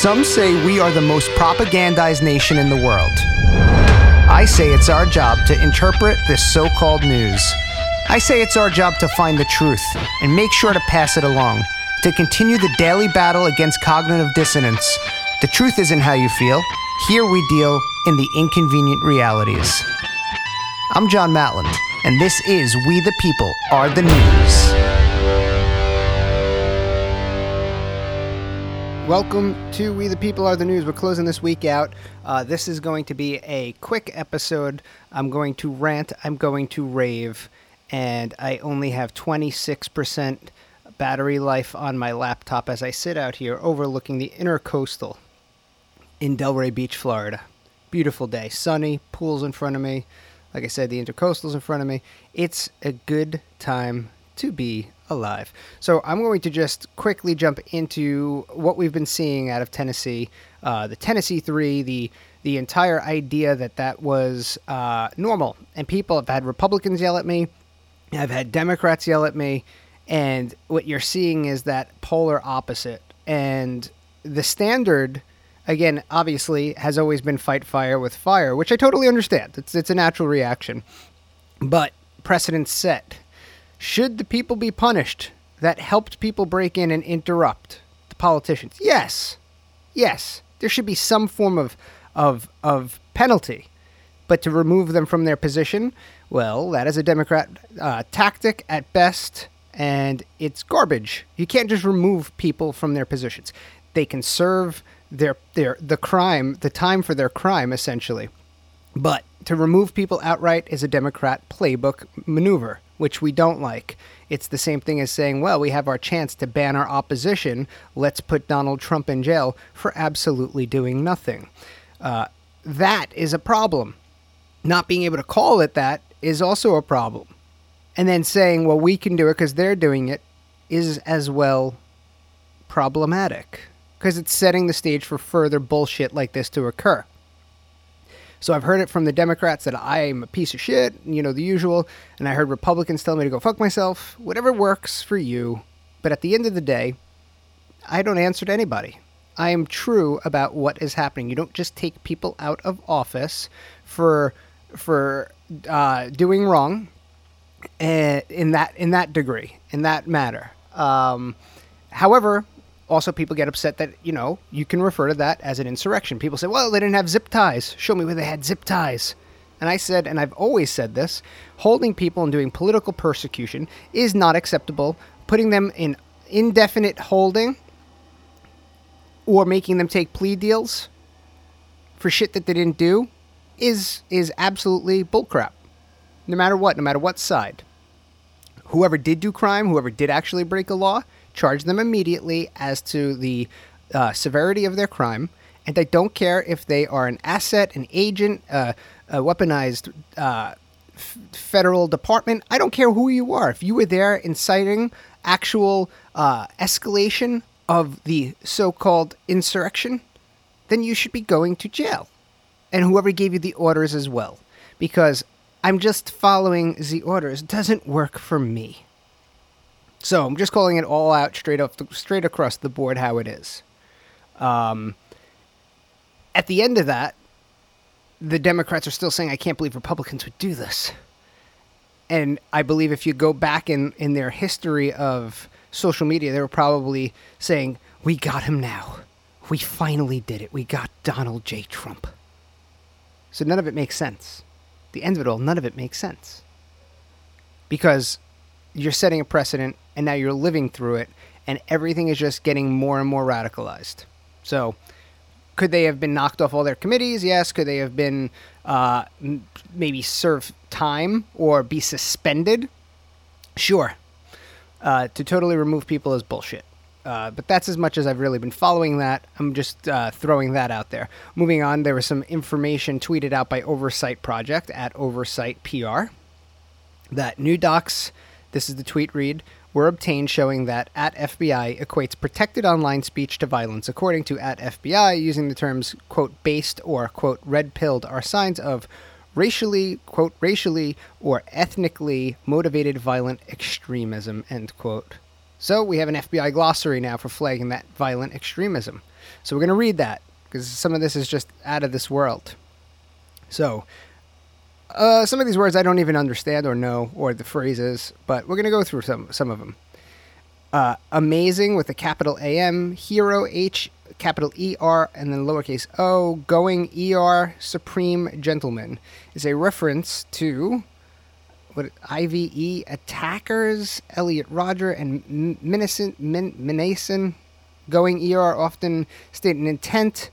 Some say we are the most propagandized nation in the world. I say it's our job to interpret this so called news. I say it's our job to find the truth and make sure to pass it along, to continue the daily battle against cognitive dissonance. The truth isn't how you feel. Here we deal in the inconvenient realities. I'm John Matland, and this is We the People Are the News. Welcome to We the People Are the News. We're closing this week out. Uh, this is going to be a quick episode. I'm going to rant, I'm going to rave, and I only have 26% battery life on my laptop as I sit out here overlooking the intercoastal in Delray Beach, Florida. Beautiful day, sunny, pools in front of me. Like I said, the intercoastal's in front of me. It's a good time to be alive. So I'm going to just quickly jump into what we've been seeing out of Tennessee, uh, the Tennessee Three, the the entire idea that that was uh, normal, and people have had Republicans yell at me, I've had Democrats yell at me, and what you're seeing is that polar opposite. And the standard, again, obviously, has always been fight fire with fire, which I totally understand. It's it's a natural reaction, but precedent set should the people be punished that helped people break in and interrupt the politicians? Yes. Yes. There should be some form of of of penalty. But to remove them from their position, well, that is a Democrat uh, tactic at best, and it's garbage. You can't just remove people from their positions. They can serve their their the crime, the time for their crime, essentially. But to remove people outright is a Democrat playbook maneuver which we don't like. It's the same thing as saying, well, we have our chance to ban our opposition. Let's put Donald Trump in jail for absolutely doing nothing. Uh, that is a problem. Not being able to call it that is also a problem. And then saying, well, we can do it because they're doing it is as well problematic because it's setting the stage for further bullshit like this to occur. So I've heard it from the Democrats that I'm a piece of shit, you know, the usual. And I heard Republicans tell me to go fuck myself, whatever works for you. But at the end of the day, I don't answer to anybody. I am true about what is happening. You don't just take people out of office for for uh, doing wrong eh, in that in that degree, in that matter. Um, however, also people get upset that you know you can refer to that as an insurrection. People say well they didn't have zip ties. Show me where they had zip ties. And i said and i've always said this holding people and doing political persecution is not acceptable. Putting them in indefinite holding or making them take plea deals for shit that they didn't do is is absolutely bullcrap. No matter what no matter what side. Whoever did do crime whoever did actually break a law charge them immediately as to the uh, severity of their crime, and I don't care if they are an asset, an agent, uh, a weaponized uh, f- federal department. I don't care who you are. If you were there inciting actual uh, escalation of the so-called insurrection, then you should be going to jail, and whoever gave you the orders as well, because I'm just following the orders doesn't work for me. So I'm just calling it all out straight up, straight across the board how it is. Um, at the end of that, the Democrats are still saying, "I can't believe Republicans would do this." And I believe if you go back in in their history of social media, they were probably saying, "We got him now. We finally did it. We got Donald J. Trump." So none of it makes sense. The end of it all, none of it makes sense. Because you're setting a precedent and now you're living through it and everything is just getting more and more radicalized. So could they have been knocked off all their committees? Yes. Could they have been uh, m- maybe serve time or be suspended? Sure. Uh, to totally remove people is bullshit. Uh, but that's as much as I've really been following that. I'm just uh, throwing that out there. Moving on, there was some information tweeted out by Oversight Project at Oversight PR that new docs this is the tweet read were obtained showing that at FBI equates protected online speech to violence. According to at FBI, using the terms quote based or quote red pilled are signs of racially quote racially or ethnically motivated violent extremism end quote. So we have an FBI glossary now for flagging that violent extremism. So we're going to read that because some of this is just out of this world. So uh, some of these words I don't even understand or know, or the phrases, but we're going to go through some, some of them. Uh, amazing with a capital AM, hero H, capital ER, and then lowercase o, going ER, supreme gentleman is a reference to what IVE attackers, Elliot Rodger, and Minison, Min, going ER often state an intent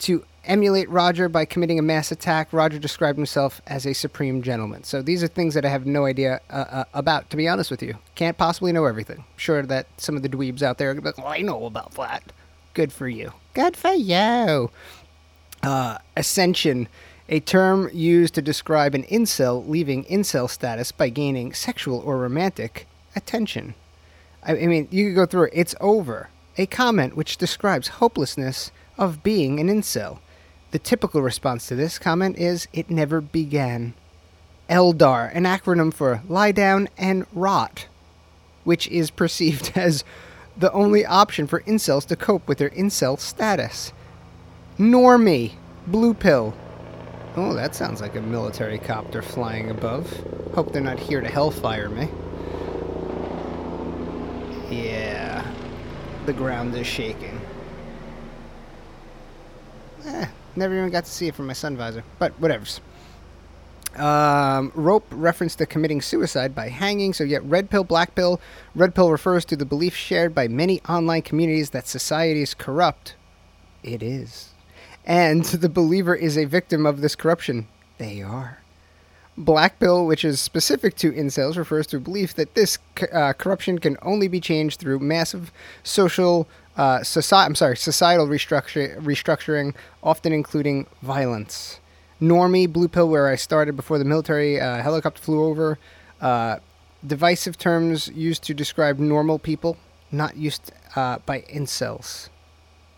to emulate Rodger by committing a mass attack. Rodger described himself as a supreme gentleman. So these are things that I have no idea uh, uh, about, to be honest with you. Can't possibly know everything. I'm sure that some of the dweebs out there are like, well, I know about that. Good for you. Good for you. Uh, ascension, a term used to describe an incel leaving incel status by gaining sexual or romantic attention. I, I mean, you could go through it. It's over. A comment which describes hopelessness of being an incel. The typical response to this comment is, it never began. LDAR, an acronym for lie down and rot, which is perceived as the only option for incels to cope with their incel status. Normie, blue pill. Oh, that sounds like a military copter flying above. Hope they're not here to hellfire me. Yeah, the ground is shaking. Never even got to see it from my sun visor, but whatever's. Um, rope reference to committing suicide by hanging. So, yet red pill, black pill. Red pill refers to the belief shared by many online communities that society is corrupt. It is. And the believer is a victim of this corruption. They are. Black pill, which is specific to incels, refers to a belief that this uh, corruption can only be changed through massive social uh, I'm sorry, societal restructuring, often including violence. Normie, blue pill, where I started before the military uh, helicopter flew over. Uh, divisive terms used to describe normal people, not used uh, by incels,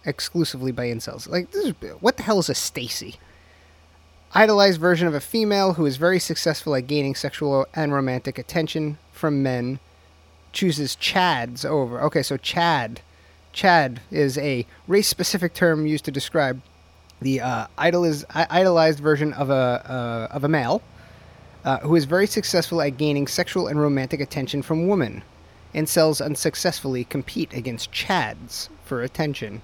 exclusively by incels. Like, is, what the hell is a Stacy? Idolized version of a female who is very successful at gaining sexual and romantic attention from men. Chooses Chads over. Okay, so Chad Chad is a race specific term used to describe the uh, idoliz- idolized version of a, uh, of a male uh, who is very successful at gaining sexual and romantic attention from women. and Incels unsuccessfully compete against Chads for attention.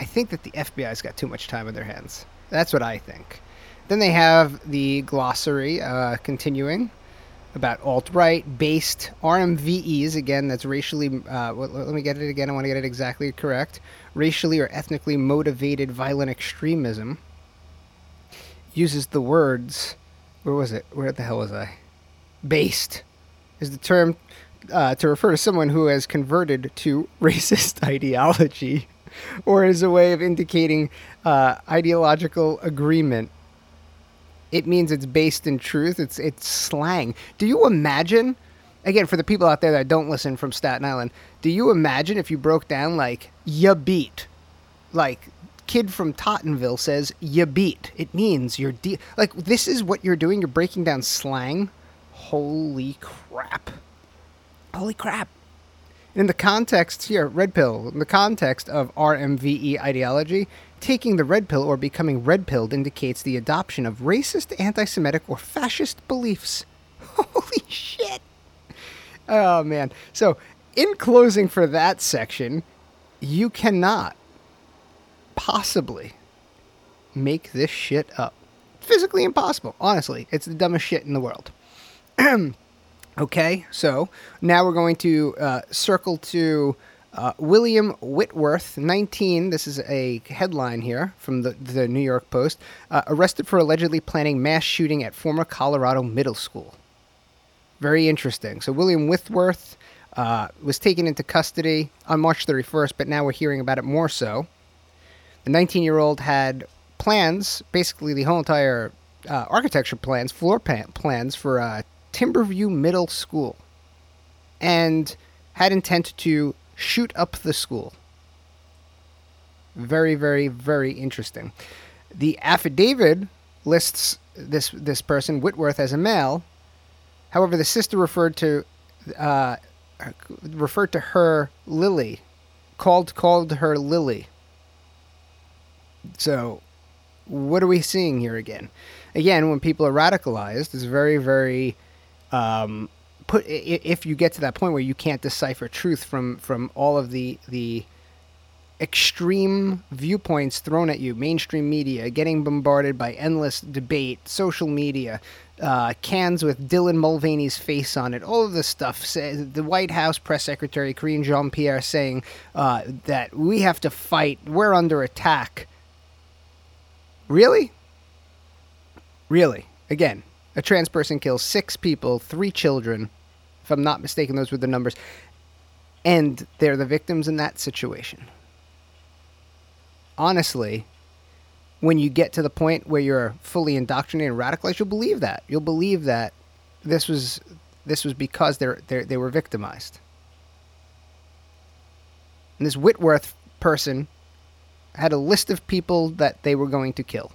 I think that the FBI's got too much time on their hands. That's what I think. Then they have the glossary uh, continuing about alt right based RMVEs. Again, that's racially, uh, let, me get it again. I want to get it exactly correct. Racially or ethnically motivated violent extremism uses the words, where was it? Where the hell was I? Based is the term uh, to refer to someone who has converted to racist ideology or as a way of indicating uh, ideological agreement it means it's based in truth. It's it's slang. Do you imagine? Again, for the people out there that don't listen from Staten Island, do you imagine if you broke down like "ya beat," like kid from Tottenville says "ya beat"? It means you're de- like this is what you're doing. You're breaking down slang. Holy crap! Holy crap! In the context here, red pill. In the context of RMVE ideology, Taking the red pill or becoming red pilled indicates the adoption of racist, anti Semitic, or fascist beliefs. Holy shit! Oh man. So, in closing for that section, you cannot possibly make this shit up. Physically impossible. Honestly, it's the dumbest shit in the world. okay, so now we're going to uh, circle to uh, William Whitworth, 19, this is a headline here from the, the New York Post, uh, arrested for allegedly planning mass shooting at former Colorado middle school. Very interesting. So, William Whitworth uh, was taken into custody on March 31st, but now we're hearing about it more so. The 19 year old had plans, basically the whole entire uh, architecture plans, floor plan- plans for Timberview Middle School, and had intent to shoot up the school. Very, very, very interesting. The affidavit lists this this person Whitworth as a male. However, the sister referred to uh, referred to her Lily, called called her Lily. So, what are we seeing here again? Again, when people are radicalized, it's very very. Um, put if you get to that point where you can't decipher truth from from all of the the extreme viewpoints thrown at you, mainstream media, getting bombarded by endless debate, social media, uh, cans with Dylan Mulvaney's face on it, all of this stuff. The White House press secretary, Karine Jean Pierre, saying uh, that we have to fight, we're under attack. Really? Really? Again, a trans person kills six people, three children. If I'm not mistaken, those were the numbers. And they're the victims in that situation honestly, when you get to the point where you're fully indoctrinated and radicalized, you'll believe that. You'll believe that this was this was because they're, they're they were victimized. And this Whitworth person had a list of people that they were going to kill.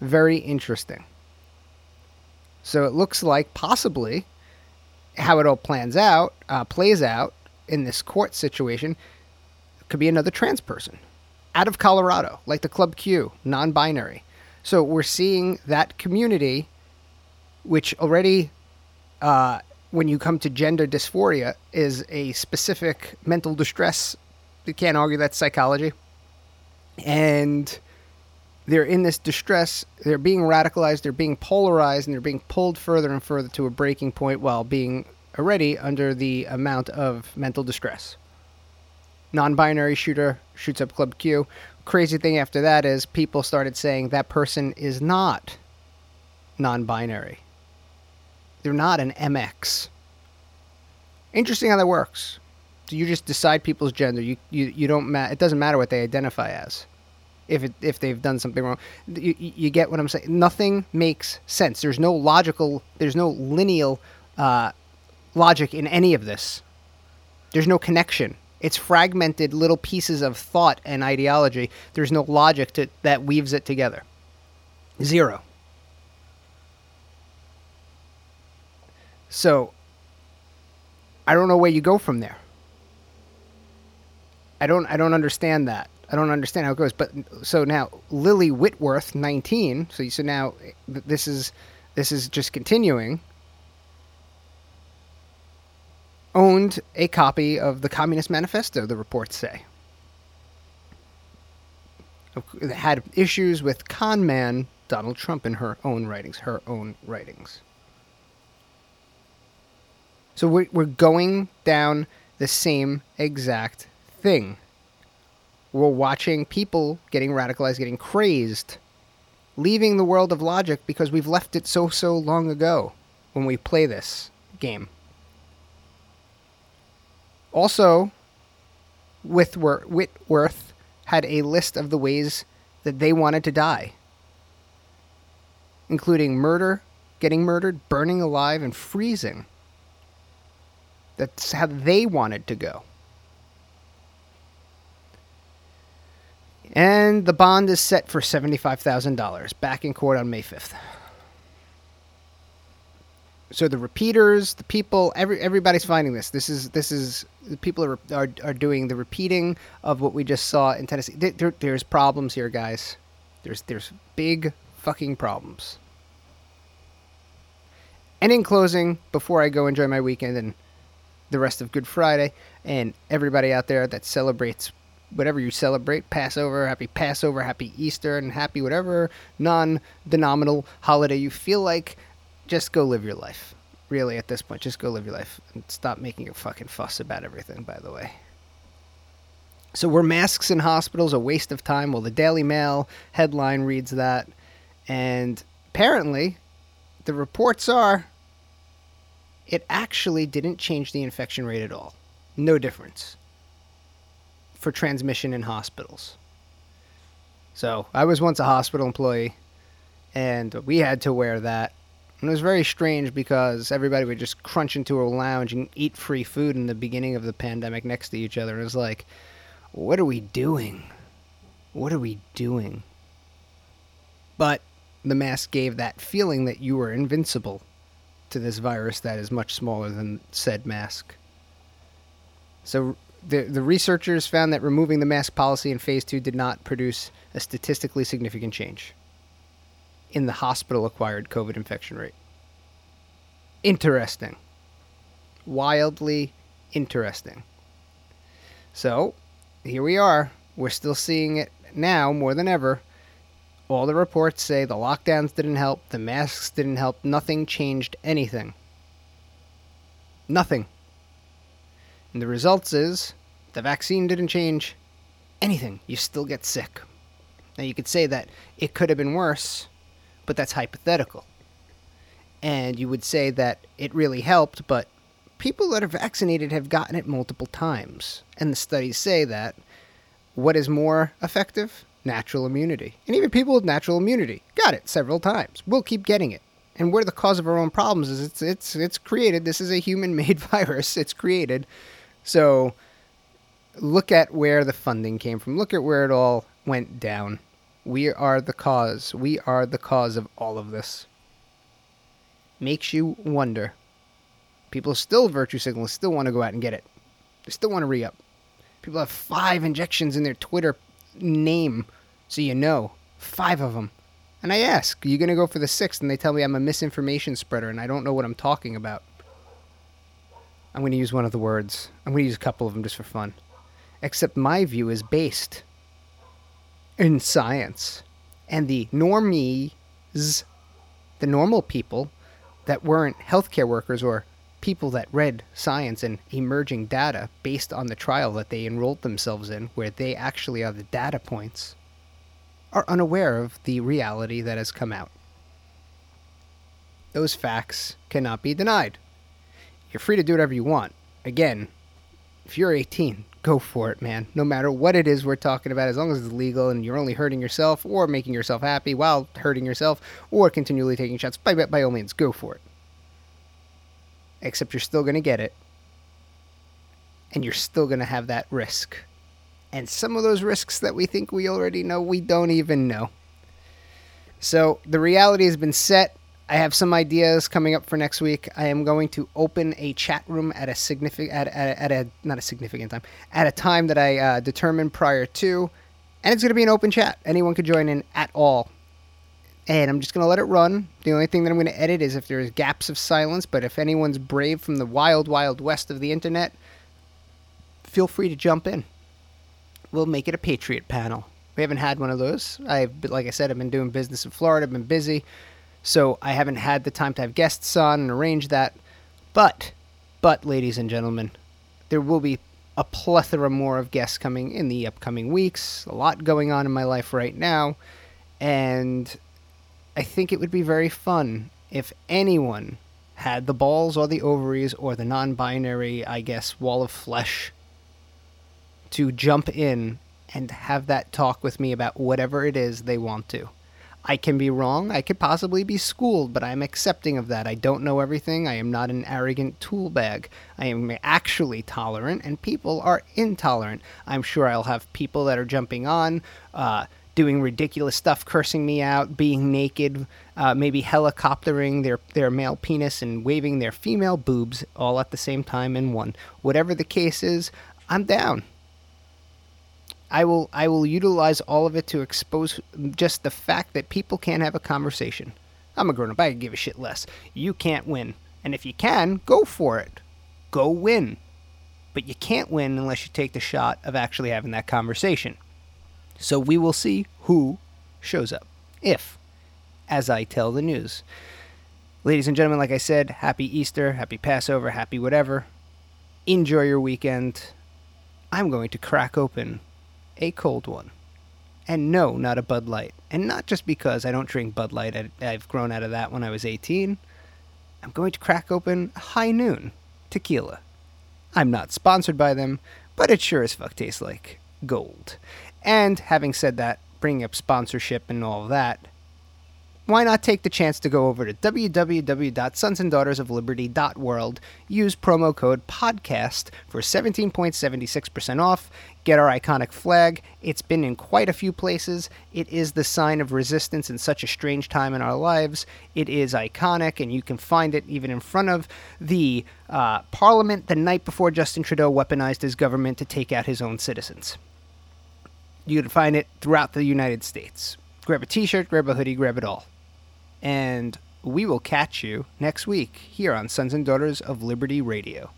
Very interesting. So it looks like possibly how it all plans out, uh, plays out in this court situation could be another trans person out of Colorado, like the Club Q, non binary. So we're seeing that community, which already, uh, when you come to gender dysphoria, is a specific mental distress. You can't argue that's psychology. And they're in this distress, they're being radicalized, they're being polarized, and they're being pulled further and further to a breaking point while being already under the amount of mental distress non-binary shooter shoots up Club Q. Crazy thing after that is people started saying that person is not non-binary. They're not an MX. Interesting how that works. So you just decide people's gender. You you, you don't ma- it doesn't matter what they identify as. If it, if they've done something wrong, you, you get what I'm saying. Nothing makes sense. There's no logical. There's no lineal uh, logic in any of this. There's no connection it's fragmented little pieces of thought and ideology. There's no logic to, that weaves it together. Zero. So, I don't know where you go from there. I don't. I don't understand that. I don't understand how it goes. But so now Lily Whitworth, 19. So so now this is this is just continuing owned a copy of the Communist Manifesto, the reports say. Had issues with con man Donald Trump in her own writings, her own writings. So we're, we're going down the same exact thing. We're watching people getting radicalized, getting crazed, leaving the world of logic because we've left it so, so long ago when we play this game. Also, Whitworth had a list of the ways that they wanted to die, including murder, getting murdered, burning alive, and freezing. That's how they wanted to go. And the bond is set for $75,000 back in court on May 5th so the repeaters, the people, every everybody's finding this. This is this is the people are are, are doing the repeating of what we just saw in Tennessee. There, there's problems here, guys. There's there's big fucking problems. And in closing, before I go enjoy my weekend and the rest of Good Friday, and everybody out there that celebrates whatever you celebrate Passover, happy Passover, happy Easter, and happy whatever non denominational holiday you feel like just go live your life. Really, at this point, just go live your life and stop making a fucking fuss about everything, by the way. So, were masks in hospitals a waste of time? Well, the Daily Mail headline reads that. And apparently, the reports are it actually didn't change the infection rate at all. No difference for transmission in hospitals. So, I was once a hospital employee, and we had to wear that and it was very strange because everybody would just crunch into a lounge and eat free food in the beginning of the pandemic next to each other. And it was like, what are we doing? What are we doing? But the mask gave that feeling that you were invincible. to this virus that is much smaller than said mask. So the the researchers found that removing the mask policy in phase 2 did not produce a statistically significant change in the hospital acquired COVID infection rate. Interesting. Wildly interesting. So, here we are. We're still seeing it now more than ever. All the reports say the lockdowns didn't help, the masks didn't help, nothing changed anything. Nothing. And the results is the vaccine didn't change anything. You still get sick. Now you could say that it could have been worse, but that's hypothetical. And you would say that it really helped, but people that are vaccinated have gotten it multiple times. And the studies say that what is more effective? Natural immunity. And even people with natural immunity got it several times. We'll keep getting it. And we're the cause of our own problems is it's it's it's created. This is a human made virus. It's created. So look at where the funding came from. Look at where it all went down. We are the cause. We are the cause of all of this. Makes you wonder. People still virtue signal, still want to go out and get it. They still want to re up. People have five injections in their Twitter name, so you know. Five of them. And I ask, are you going to go for the sixth? And they tell me I'm a misinformation spreader and I don't know what I'm talking about. I'm going to use one of the words. I'm going to use a couple of them just for fun. Except my view is based in science. And the normies, the normal people that weren't healthcare workers or people that read science and emerging data based on the trial that they enrolled themselves in, where they actually are the data points, are unaware of the reality that has come out. Those facts cannot be denied. You're free to do whatever you want. Again, if you're 18, go for it, man. No matter what it is we're talking about, as long as it's legal and you're only hurting yourself or making yourself happy while hurting yourself or continually taking shots, by, by all means, go for it except you're still going to get it. And you're still going to have that risk. And some of those risks that we think we already know, we don't even know. So the reality has been set. I have some ideas coming up for next week. I am going to open a chat room at a significant at, at, at a not a significant time at a time that I uh, determined prior to, and it's going to be an open chat. Anyone could join in at all and I'm just going to let it run. The only thing that I'm going to edit is if there's gaps of silence, but if anyone's brave from the wild, wild west of the internet, feel free to jump in. We'll make it a Patriot panel. We haven't had one of those. I've, like I said, I've been doing business in Florida, I've been busy, so I haven't had the time to have guests on and arrange that. But, but, ladies and gentlemen, there will be a plethora more of guests coming in the upcoming weeks. A lot going on in my life right now, and I think it would be very fun if anyone had the balls or the ovaries or the non binary, I guess, wall of flesh to jump in and have that talk with me about whatever it is they want to. I can be wrong. I could possibly be schooled, but I'm accepting of that. I don't know everything. I am not an arrogant tool bag. I am actually tolerant, and people are intolerant. I'm sure I'll have people that are jumping on, uh, doing ridiculous stuff, cursing me out, being naked, uh, maybe helicoptering their, their male penis and waving their female boobs all at the same time in one. Whatever the case is, I'm down. I will I will utilize all of it to expose just the fact that people can't have a conversation. I'm a grown up. I give a shit less. You can't win. And if you can, go for it. Go win. But you can't win unless you take the shot of actually having that conversation. So we will see who shows up. If, as I tell the news. Ladies and gentlemen, like I said, happy Easter, happy Passover, happy whatever. Enjoy your weekend. I'm going to crack open a cold one. And no, not a Bud Light. And not just because I don't drink Bud Light, I, have grown out of that when I was 18. I'm going to crack open High Noon tequila. I'm not sponsored by them, but it sure as fuck tastes like gold. And having said that, bringing up sponsorship and all of that, why not take the chance to go over to www.sonsanddaughtersofliberty.world, use promo code PODCAST for 17.76% off, get our iconic flag. It's been in quite a few places. It is the sign of resistance in such a strange time in our lives. It is iconic, and you can find it even in front of the uh, Parliament the night before Justin Trudeau weaponized his government to take out his own citizens. You can find it throughout the United States. Grab a t shirt, grab a hoodie, grab it all. And we will catch you next week here on Sons and Daughters of Liberty Radio.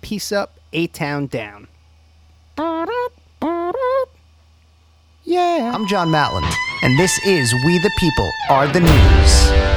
Peace up, A Town down. Yeah. I'm John Matland, and this is We the People Are the News.